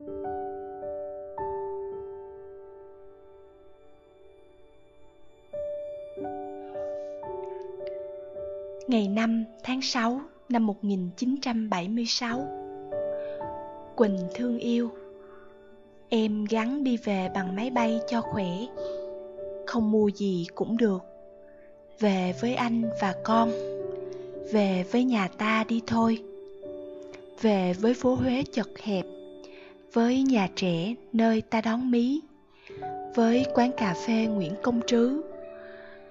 Ngày 5 tháng 6 năm 1976 Quỳnh thương yêu. Em gắn đi về bằng máy bay cho khỏe. Không mua gì cũng được. Về với anh và con. Về với nhà ta đi thôi. Về với phố Huế chật hẹp. Với nhà trẻ nơi ta đón mí, Với quán cà phê Nguyễn Công Trứ,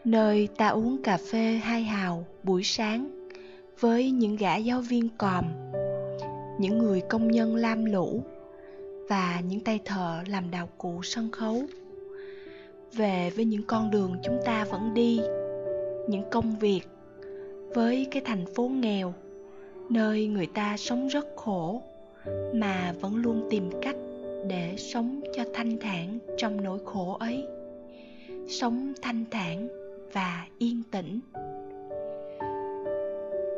nơi ta uống cà phê hai hào buổi sáng với những gã giáo viên còm, những người công nhân lam lũ và những tay thợ làm đạo cụ sân khấu. Về với những con đường chúng ta vẫn đi, những công việc với cái thành phố nghèo nơi người ta sống rất khổ mà vẫn luôn tìm cách để sống cho thanh thản trong nỗi khổ ấy. Sống thanh thản và yên tĩnh.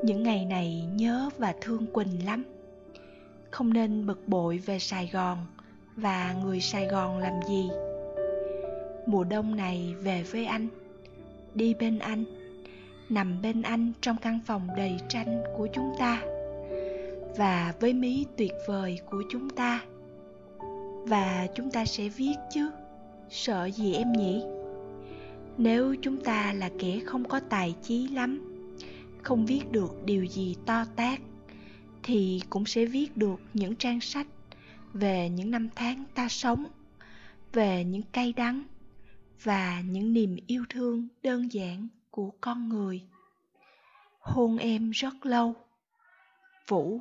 Những ngày này nhớ và thương quỳnh lắm. Không nên bực bội về sài gòn và người sài gòn làm gì. Mùa đông này về với anh, đi bên anh, nằm bên anh trong căn phòng đầy tranh của chúng ta và với mí tuyệt vời của chúng ta. Và chúng ta sẽ viết chứ, sợ gì em nhỉ? Nếu chúng ta là kẻ không có tài trí lắm, không viết được điều gì to tát, thì cũng sẽ viết được những trang sách về những năm tháng ta sống, về những cay đắng và những niềm yêu thương đơn giản của con người. Hôn em rất lâu. Vũ